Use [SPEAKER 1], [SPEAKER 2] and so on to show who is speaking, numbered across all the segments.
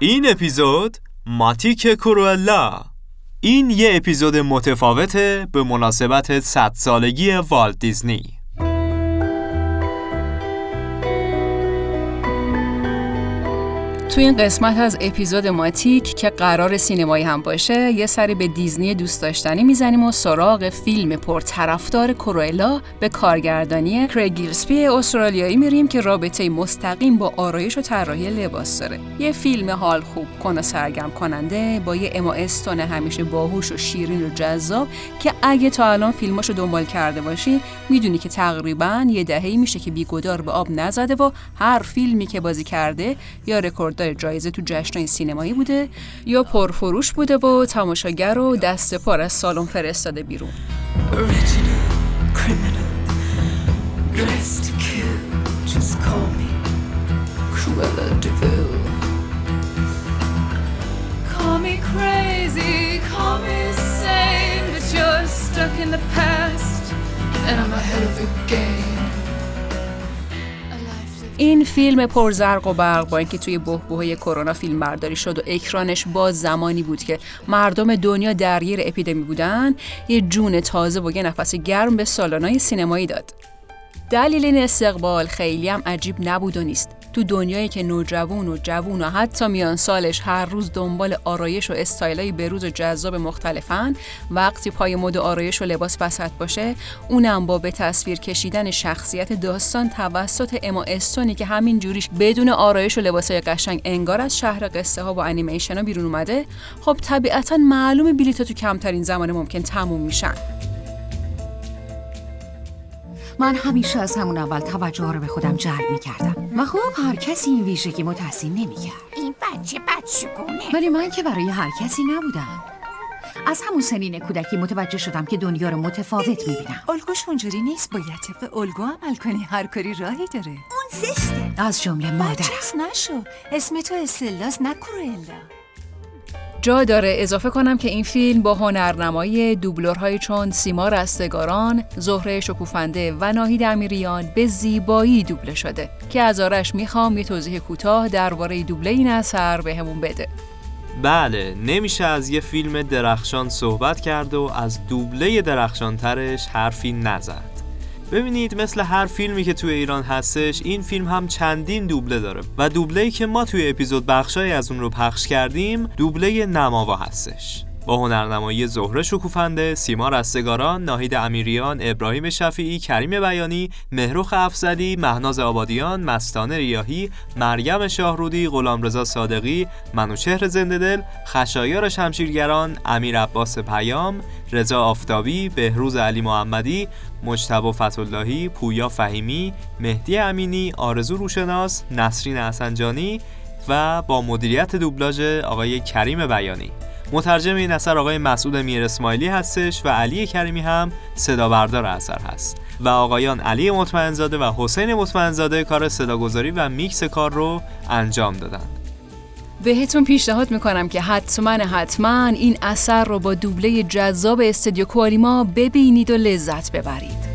[SPEAKER 1] این اپیزود ماتیک کرولا این یه اپیزود متفاوته به مناسبت 100 سالگی والت دیزنی.
[SPEAKER 2] تو این قسمت از اپیزود ماتیک که قرار سینمایی هم باشه یه سری به دیزنی دوست داشتنی می‌زنیم و سراغ فیلم پرطرفدار کروئلا به کارگردانی کرگیلسپی استرالیایی میریم که رابطه مستقیم با آرایش و طراحی لباس داره. یه فیلم حال خوب کن و سرگرم کننده با یه اما استون همیشه باهوش و شیرین و جذاب که اگه تا الان فیلماشو دنبال کرده باشی می‌دونی که تقریبا یه دهه‌ای میشه که بیگدار به آب نزده و هر فیلمی که بازی کرده یا رکورد جایزه تو جشن سینمایی بوده یا پرفروش بوده و تماشاگر رو دست پر از سالن فرستاده بیرون. این فیلم پرزرق و برق با اینکه توی بحبوهای کرونا فیلم برداری شد و اکرانش باز زمانی بود که مردم دنیا درگیر اپیدمی بودن یه جون تازه و یه نفس گرم به سالن‌های سینمایی داد. دلیل این استقبال خیلی هم عجیب نبود و نیست. تو دنیایی که نوجوون و جوون و حتی میان سالش هر روز دنبال آرایش و استایلای بروز و جذاب مختلفن وقتی پای مد آرایش و لباس وسط باشه اونم با به تصویر کشیدن شخصیت داستان توسط اما استونی که همین جوریش بدون آرایش و لباسای قشنگ انگار از شهر قصه ها و انیمیشن ها بیرون اومده خب طبیعتا معلوم بلیط تو کمترین زمان ممکن تموم میشن.
[SPEAKER 3] من همیشه از همون اول توجه رو به خودم جلب می کردم و خب هر کسی این ویژگی مو تحسین نمی کرد
[SPEAKER 4] این بچه بدشگونه.
[SPEAKER 3] ولی من که برای هر کسی نبودم. از همون سنین کودکی متوجه شدم که دنیا رو متفاوت می بینم
[SPEAKER 5] الگوش اونجوری نیست باید طبق الگو عمل کنی. هر کاری راهی داره.
[SPEAKER 4] اون زشته.
[SPEAKER 3] از جمله مادر.
[SPEAKER 5] نشو. اسم تو استلاس نه
[SPEAKER 2] جا داره اضافه کنم که این فیلم با هنرنمایی دوبلورهایی چون سیما رستگاران، زهره شکوفنده و ناهید امیریان به زیبایی دوبله شده که از آرش می‌خوام یه توضیح کوتاه درباره دوبله این اثر بهمون بده.
[SPEAKER 1] بله نمیشه از یه فیلم درخشان صحبت کرد و از دوبله درخشانترش حرفی نزد ببینید مثل هر فیلمی که توی ایران هستش این فیلم هم چندین دوبله داره. و دوبله که ما توی اپیزود بخشای از اون رو پخش کردیم دوبله نماوا هستش. با هنرنمایی زهره شکوفنده، سیما رستگاران، ناهید امیریان، ابراهیم شفیعی، کریم بیانی، مهروخ افزلی، مهناز آبادیان، مستانه ریاهی، مریم شاهرودی، غلامرضا صادقی، منوچهر زندهدل، خشایار شمشیرگران، امیر عباس پیام، رضا آفتابی، بهروز علی محمدی، مجتبی فتولاهی، پویا فهیمی، مهدی امینی، آرزو روشناس، نسرین حسنجانی و با مدیریت دوبلاژ آقای کریم بیانی. مترجم این اثر آقای مسعود میر اسماعیلی هستش و علی کریمی هم صدا بردار اثر هست. و آقایان علی مطمئنزاده و حسین مطمئنزاده کار صداگذاری و میکس کار رو انجام دادن
[SPEAKER 2] بهتون پیشنهاد می‌کنم که حتما حتما این اثر رو با دوبله جذاب استودیو کواریما ببینید و لذت ببرید.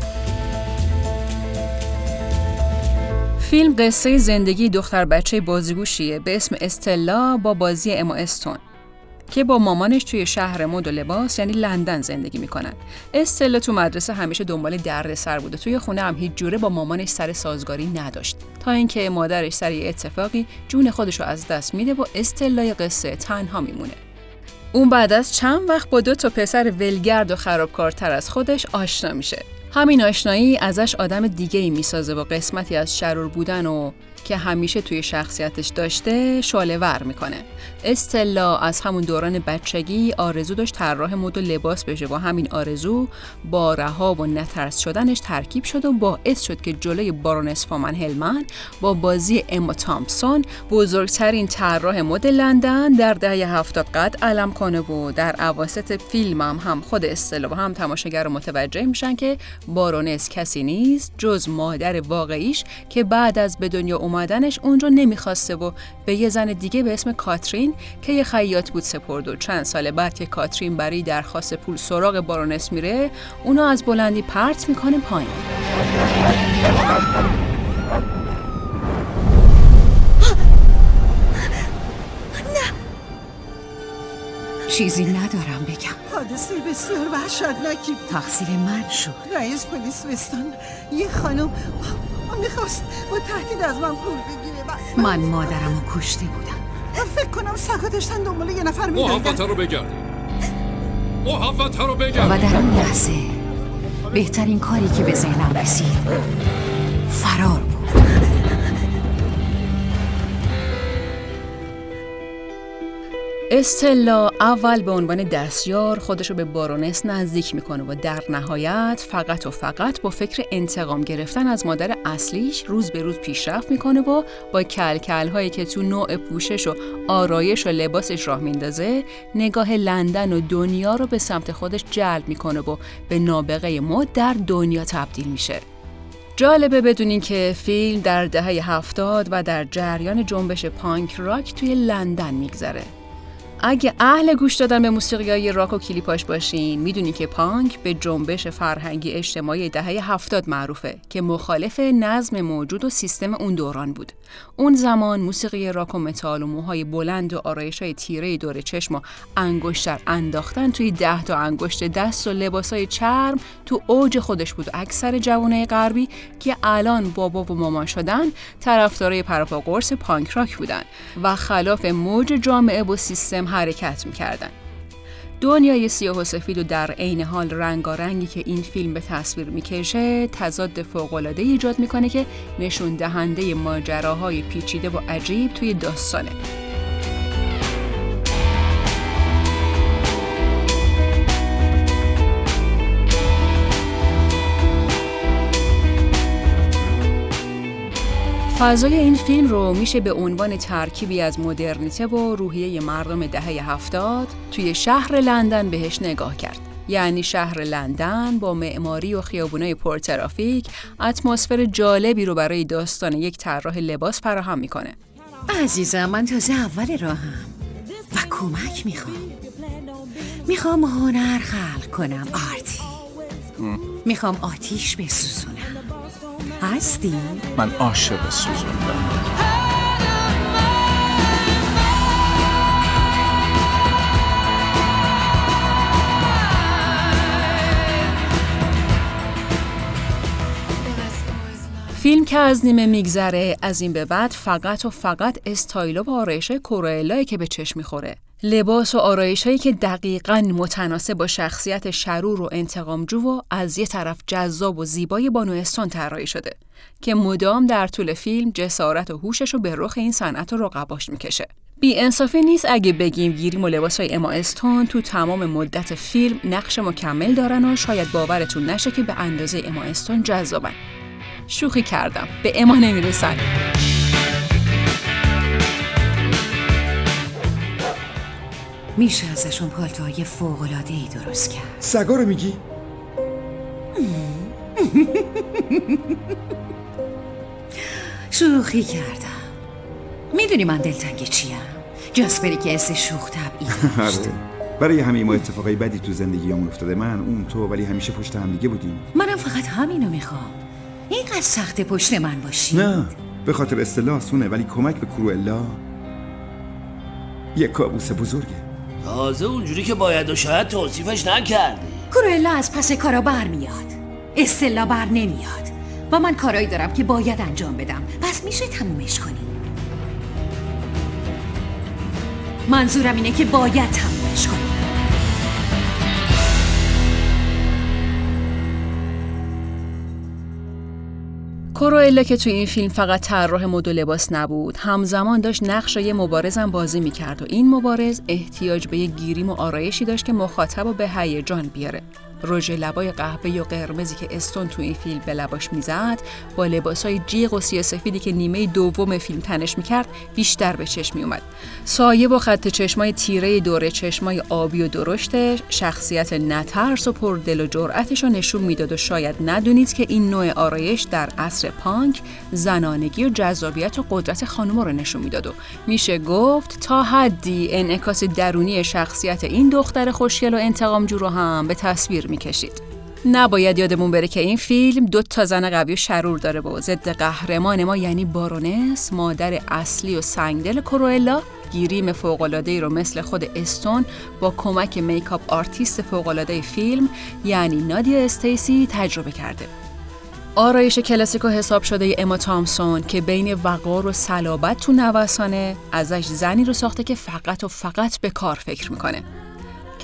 [SPEAKER 2] فیلم قصه زندگی دختر بچه بازیگوشیه به اسم استلا با بازی اما استون. که با مامانش توی شهر مد و لباس یعنی لندن زندگی می‌کنن. استلا تو مدرسه همیشه دنبال دردسر بوده. توی خونه هم هیچ جوره با مامانش سر سازگاری نداشت. تا اینکه مادرش سر یه اتفاقی جون خودش رو از دست میده و استلای قصه تنها میمونه. اون بعد از چند وقت با دو تا پسر ولگرد و خرابکارتر از خودش آشنا میشه. همین آشنایی ازش آدم دیگه ای می‌سازه و قسمتی از شرور بودن و که همیشه توی شخصیتش داشته شاله ور می‌کنه. استلا از همون دوران بچگی آرزو داشت طراح مد و لباس بشه. و همین آرزو با رها و نترس شدنش ترکیب شد و باعث شد که جلوی بارونس فامن هلمن با بازی اما تامپسون بزرگترین طراح مد لندن در دهه هفتاد قد علم کنه و در اواسط فیلم هم, هم خود استلا و هم تماشاگر متوجه میشن که بارونس کسی نیست جز مادر واقعیش که بعد از به دنیا اومدنش اون رو نمی‌خواسته و به یه زن دیگه به اسم کاترین که یه خیاط بود سپرد و چند سال بعد که کاترین برای درخواست پول سراغ بارونس میره اونو از بلندی پرت می‌کنه پایین.
[SPEAKER 3] چیزی ندارم بگم.
[SPEAKER 6] حادثه بسیار وحشتناکی بود.
[SPEAKER 3] تقصیر من شد.
[SPEAKER 6] رئیس پلیس وستان یه خانم می‌خواست با تهدید از من پول بگیره.
[SPEAKER 3] من مادرم رو کشته بودم.
[SPEAKER 6] فکر کنم سگا داشتن دنبال یه نفر
[SPEAKER 7] محبت رو بگرد محبت رو بگرد
[SPEAKER 3] و در اون لحظه بهترین کاری که به ذهنم رسید فرار بود.
[SPEAKER 2] استلا اول به عنوان دستیار خودش رو به بارونس نزدیک می‌کنه و در نهایت فقط و فقط با فکر انتقام گرفتن از مادر اصلیش روز به روز پیشرفت می‌کنه و با کلکل هایی که تو نوع پوشش و آرایش و لباسش راه میندازه نگاه لندن و دنیا رو به سمت خودش جلب می‌کنه و به نابغه مد در دنیا تبدیل میشه. جالبه بدونین که فیلم در دهه هفتاد و در جریان جنبش پانک راک توی لندن میگذره. اگه اهل گوش دادن به موسیقی های راک و کلیپاش باشین می‌دونی که پانک به جنبش فرهنگی اجتماعی دهه هفتاد معروفه که مخالف نظم موجود و سیستم اون دوران بود. اون زمان موسیقی راک و متال و موهای بلند و آرایش های تیره دور چشم و انگشتر انداختن توی ده تا انگشت دست و لباس های چرم تو اوج خودش بود و اکثر جوانای غربی که الان بابا و مامان شدن طرفدارای پرپا قرص پانک راک بودن و خلاف موج جامعه و سیستم حرکت می‌کردن. دنیای سیاه و سفید و در عین حال رنگارنگی که این فیلم به تصویر می‌کشه تضاد فوقالعاده ایجاد می‌کنه که نشون دهنده ماجراهای پیچیده و عجیب توی داستانه فضای این فیلم رو میشه به عنوان ترکیبی از مدرنیته و روحیه مردم دهه هفتاد توی شهر لندن بهش نگاه کرد. یعنی شهر لندن با معماری و خیابونای پرترافیک اتمسفر جالبی رو برای داستان یک طراح لباس فراهم می‌کنه.
[SPEAKER 3] عزیزم من تازه اول راهم و کمک می‌خوام می‌خوام هنر خلق کنم آرتی می‌خوام آتیش بسوزونم هستی؟
[SPEAKER 8] من عاشق سوزوندم
[SPEAKER 2] فیلم که از نیمه میگذره از این به بعد فقط و فقط استایل و آرایش کوروئلایی که به چشم می‌خوره لباس و آرایش هایی که دقیقا متناسب با شخصیت شرور و انتقامجو و از یه طرف جذاب و زیبای بانو طراحی شده که مدام در طول فیلم جسارت و هوشش رو به رخ این صنعت رو رقباش می‌کشه. بی انصافی نیست اگه بگیم گیریم و لباس های اما استون تو تمام مدت فیلم نقش مکمل دارن و شاید باورتون نشه که به اندازه اما استون جذابن. شوخی کردم به اما نمی‌رسن.
[SPEAKER 3] میشه ازشون پالتوهای فوقلاده ای درست کرد.
[SPEAKER 9] سگا رو میگی؟
[SPEAKER 3] شوخی کردم. می‌دونی من دلتنگ چیم؟ جاسپری که اسم شوخ طبعی داشت.
[SPEAKER 9] آره. برای همه ما اتفاقای بدی تو زندگیمون افتاده. من اون تو ولی همیشه پشت هم دیگه بودیم.
[SPEAKER 3] منم فقط همینو می‌خوام. اینقدر سخت پشت من باشی
[SPEAKER 9] نه به خاطر اصطلاح سونه ولی کمک به کرولا یه کابوس بزرگه.
[SPEAKER 10] تازه اونجوری که باید و شاید توصیفش نکردی.
[SPEAKER 3] کروئلا از پس کارا بر میاد. استلا بر نمیاد. و من کارایی دارم که باید انجام بدم. پس میشه تمومش کنیم منظورم اینه که باید تمومش کنیم
[SPEAKER 2] کوروئلا که توی این فیلم فقط طراح مد و لباس نبود همزمان داشت نقش یه مبارزم بازی می‌کرد و این مبارز احتیاج به یه گیریم و آرایشی داشت که مخاطب و به هیجان بیاره. رژ لبای قهوه و قرمزی که استون تو این فیلم به لباش می‌زد با لباسای جیغ و سیاسفیدی که نیمه دوم فیلم تنش می‌کرد بیشتر به چشم میومد سایه و خط چشمای تیره دوره چشمای آبی و درشتش شخصیت نترس و پردل و جرأتش رو نشون می‌داد و شاید ندونید که این نوع آرایش در عصر پانک زنانگی و جذابیت و قدرت خانم رو نشون می‌داد و میشه گفت تا حدی انعکاس درونی شخصیت این دختر خوشگل و انتقامجو رو هم به تصویر می‌کشید. نباید یادمون بره که این فیلم دو تا زن قوی و شرور داره و ضد قهرمان ما یعنی بارونس مادر اصلی و سنگدل کروئلا گریم فوق‌العاده رو مثل خود استون با کمک makeup artist فوق‌العاده فیلم یعنی نادیا استیسی تجربه کرده. آرایش کلاسیک و حساب شده اما تامسون که بین وقار و صلابت تو نوسانه ازش زنی رو ساخته که فقط و فقط به کار فکر می‌کنه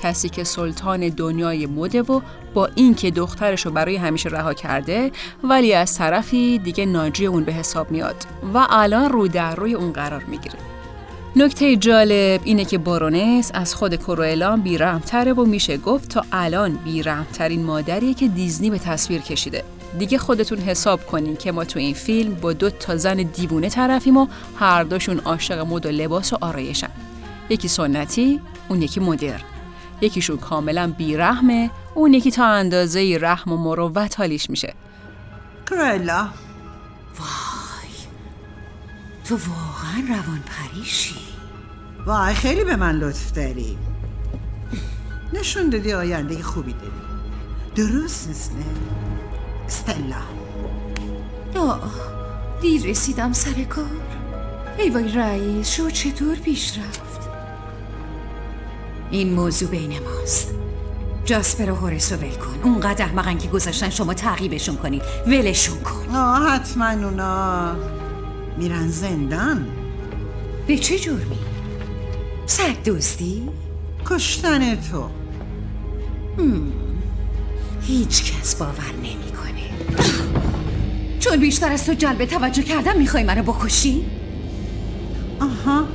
[SPEAKER 2] کسی که سلطان دنیای مده و با اینکه دخترش رو برای همیشه رها کرده ولی از طرفی دیگه ناجی اون به حساب میاد و الان رو در روی اون قرار می‌گیره. نکته جالب اینه که بارونس از خود کروئلان بیرحمتره و میشه گفت تا الان بیرحمترین مادریه که دیزنی به تصویر کشیده. دیگه خودتون حساب کنین که ما تو این فیلم با دو تا زن دیوونه طرفیم و هر دوشون عاشق مد و لباس و آرایشن. یکی سنتی اون یکی مدرن. یکیشون کاملا بیرحمه اون یکی تا اندازه رحم و مروت حالیش میشه.
[SPEAKER 6] کروئلا
[SPEAKER 3] وای. تو واقعا روان پریشی
[SPEAKER 6] وای خیلی به من لطف داری. نشون دادی آینده خوبی داری. درست نیست نه استلا.
[SPEAKER 3] آه دیر رسیدم سر کار. ای وای رئیس شو چطور پیش رفت؟ این موضوع بین ماست جاسپر و هورس رو ول کن اونقدر احمقن که گذاشتن شما تعقیبشون کنید ولشون کن
[SPEAKER 6] آه حتما اونا میرن زندان
[SPEAKER 3] به چه جرمی؟ سگ دزدی؟
[SPEAKER 6] کشتن تو
[SPEAKER 3] هیچ کس باور نمی‌کنه. چون بیشتر از تو جلب توجه کردم می‌خوای منو بکشی؟
[SPEAKER 6] آها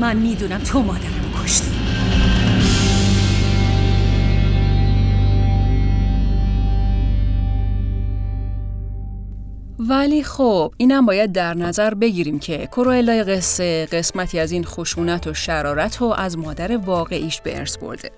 [SPEAKER 3] من می‌دونم تو مادرم کشتی
[SPEAKER 2] ولی خب اینم باید در نظر بگیریم که کروئلای قصه قسمتی از این خشونت و شرارت رو از مادر واقعیش به ارث برده.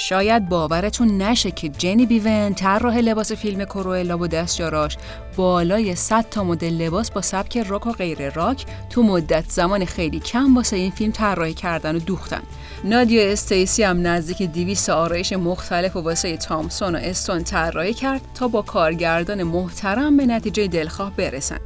[SPEAKER 2] شاید باورتون نشه که جنی بیون طراح لباس فیلم کروئلا و دستیاراش بالای 100 تا مدل لباس با سبک راک و غیر راک تو مدت زمان خیلی کم واسه این فیلم طراحی کردن و دوختن. نادیا استیسی هم نزدیک 200 آرایش مختلف و واسه تامسون و استون طراحی کرد تا با کارگردان محترم به نتیجه دلخواه برسن.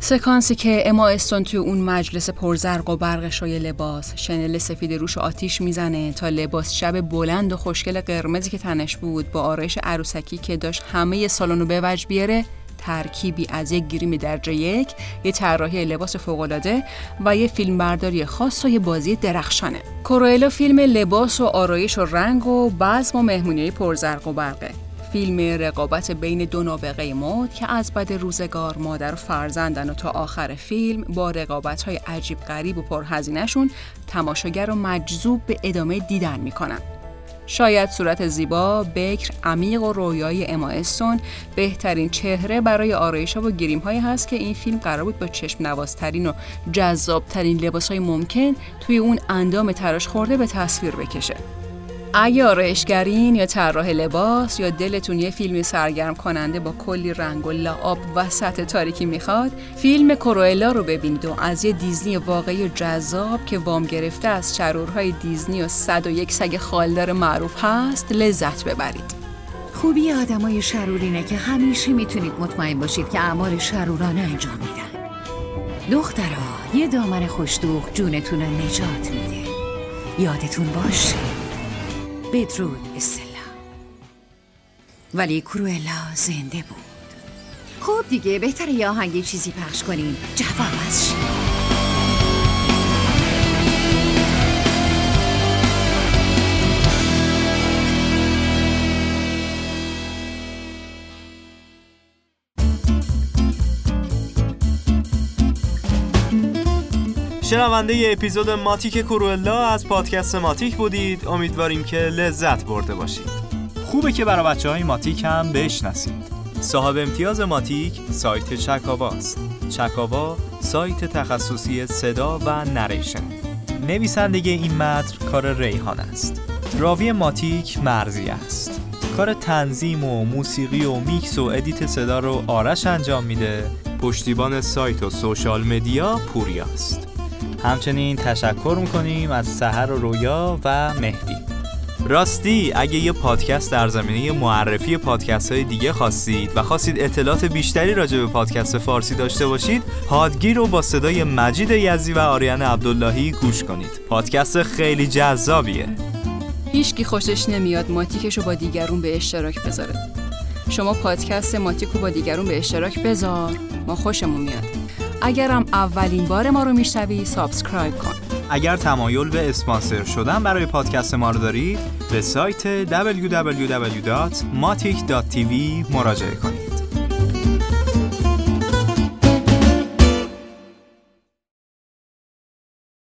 [SPEAKER 2] سکانسی که اما استون توی اون مجلس پرزرق و برق شای لباس شنل سفید روش آتیش می‌زنه تا لباس شب بلند و خوشگل قرمزی که تنش بود با آرایش عروسکی که داشت همه سالن رو به وجه بیاره ترکیبی از یک گریم درجه یک، یه طراحی لباس فوق‌العاده و یه فیلمبرداری خاص و یه بازی درخشانه. کوروئلا فیلم لباس و آرایش و رنگ و بزم و مهمونی پرزرق و برقه. فیلم رقابت بین دو نابغه مد که از بد روزگار مادر و فرزندن و تا آخر فیلم با رقابت های عجیب غریب و پرهزینهشون تماشاگر و مجذوب به ادامه دیدن می‌کنن. شاید صورت زیبا، بکر، عمیق و رویای اما استون بهترین چهره برای آرایش و گریم هایی هست که این فیلم قرار بود با چشم نوازترین و جذابترین لباس های ممکن توی اون اندام تراش خورده به تصویر بکشه. اگه آرایشگرین یا طراح لباس یا دلتون یه فیلم سرگرم کننده با کلی رنگ و لعاب وسط تاریکی می‌خواد فیلم کروئلا رو ببینید و از یه دیزنی واقعی جذاب که وام گرفته از شرورهای دیزنی و 101 سگ خالدار معروف هست لذت ببرید.
[SPEAKER 3] خوبی آدمای شرورینه که همیشه می‌تونید مطمئن باشید که اعمال شرورانه انجام میدن. دخترها یه دامن خوشدوخ جونتون رو نجات میده. یادتون باشه. بدرود استلا. ولی کروئلا زنده بود. خب دیگه بهتره یه آهنگ چیزی پخش کنیم. جواب از
[SPEAKER 1] شنونده ی اپیزود ماتیک کروئلا از پادکست ماتیک بودید. امیدواریم که لذت برده باشید. خوبه که بر و بچه های ماتیک هم بشناسید. صاحب امتیاز ماتیک سایت چکاواست چکاوا سایت تخصصی صدا و narration. نویسندگی این متن کار ریحانه است. راوی ماتیک مرزی است. کار تنظیم و موسیقی و میکس و edit صدا رو آرش انجام میده. پشتیبان سایت و سوشال مدیا پوریاست همچنین تشکر می‌کنیم از سهر و رویا و مهدی. راستی اگه یه پادکست در زمینه معرفی پادکست های دیگه خواستید و خواستید اطلاعات بیشتری راجع به پادکست فارسی داشته باشید پادگیر رو با صدای مجید یزی و آریان عبداللهی گوش کنید. پادکست خیلی جذابیه.
[SPEAKER 2] هیچکی خوشش نمیاد ماتیکش رو با دیگرون به اشتراک بذاره. شما پادکست ماتیک رو با دیگرون به اشتراک بذار. ما خوشمون میاد. اگرم اولین بار ما رو میشنوی subscribe کن.
[SPEAKER 1] اگر تمایل به اسپانسر شدن برای پادکست ما رو دارید به سایت www.matic.tv مراجعه کنید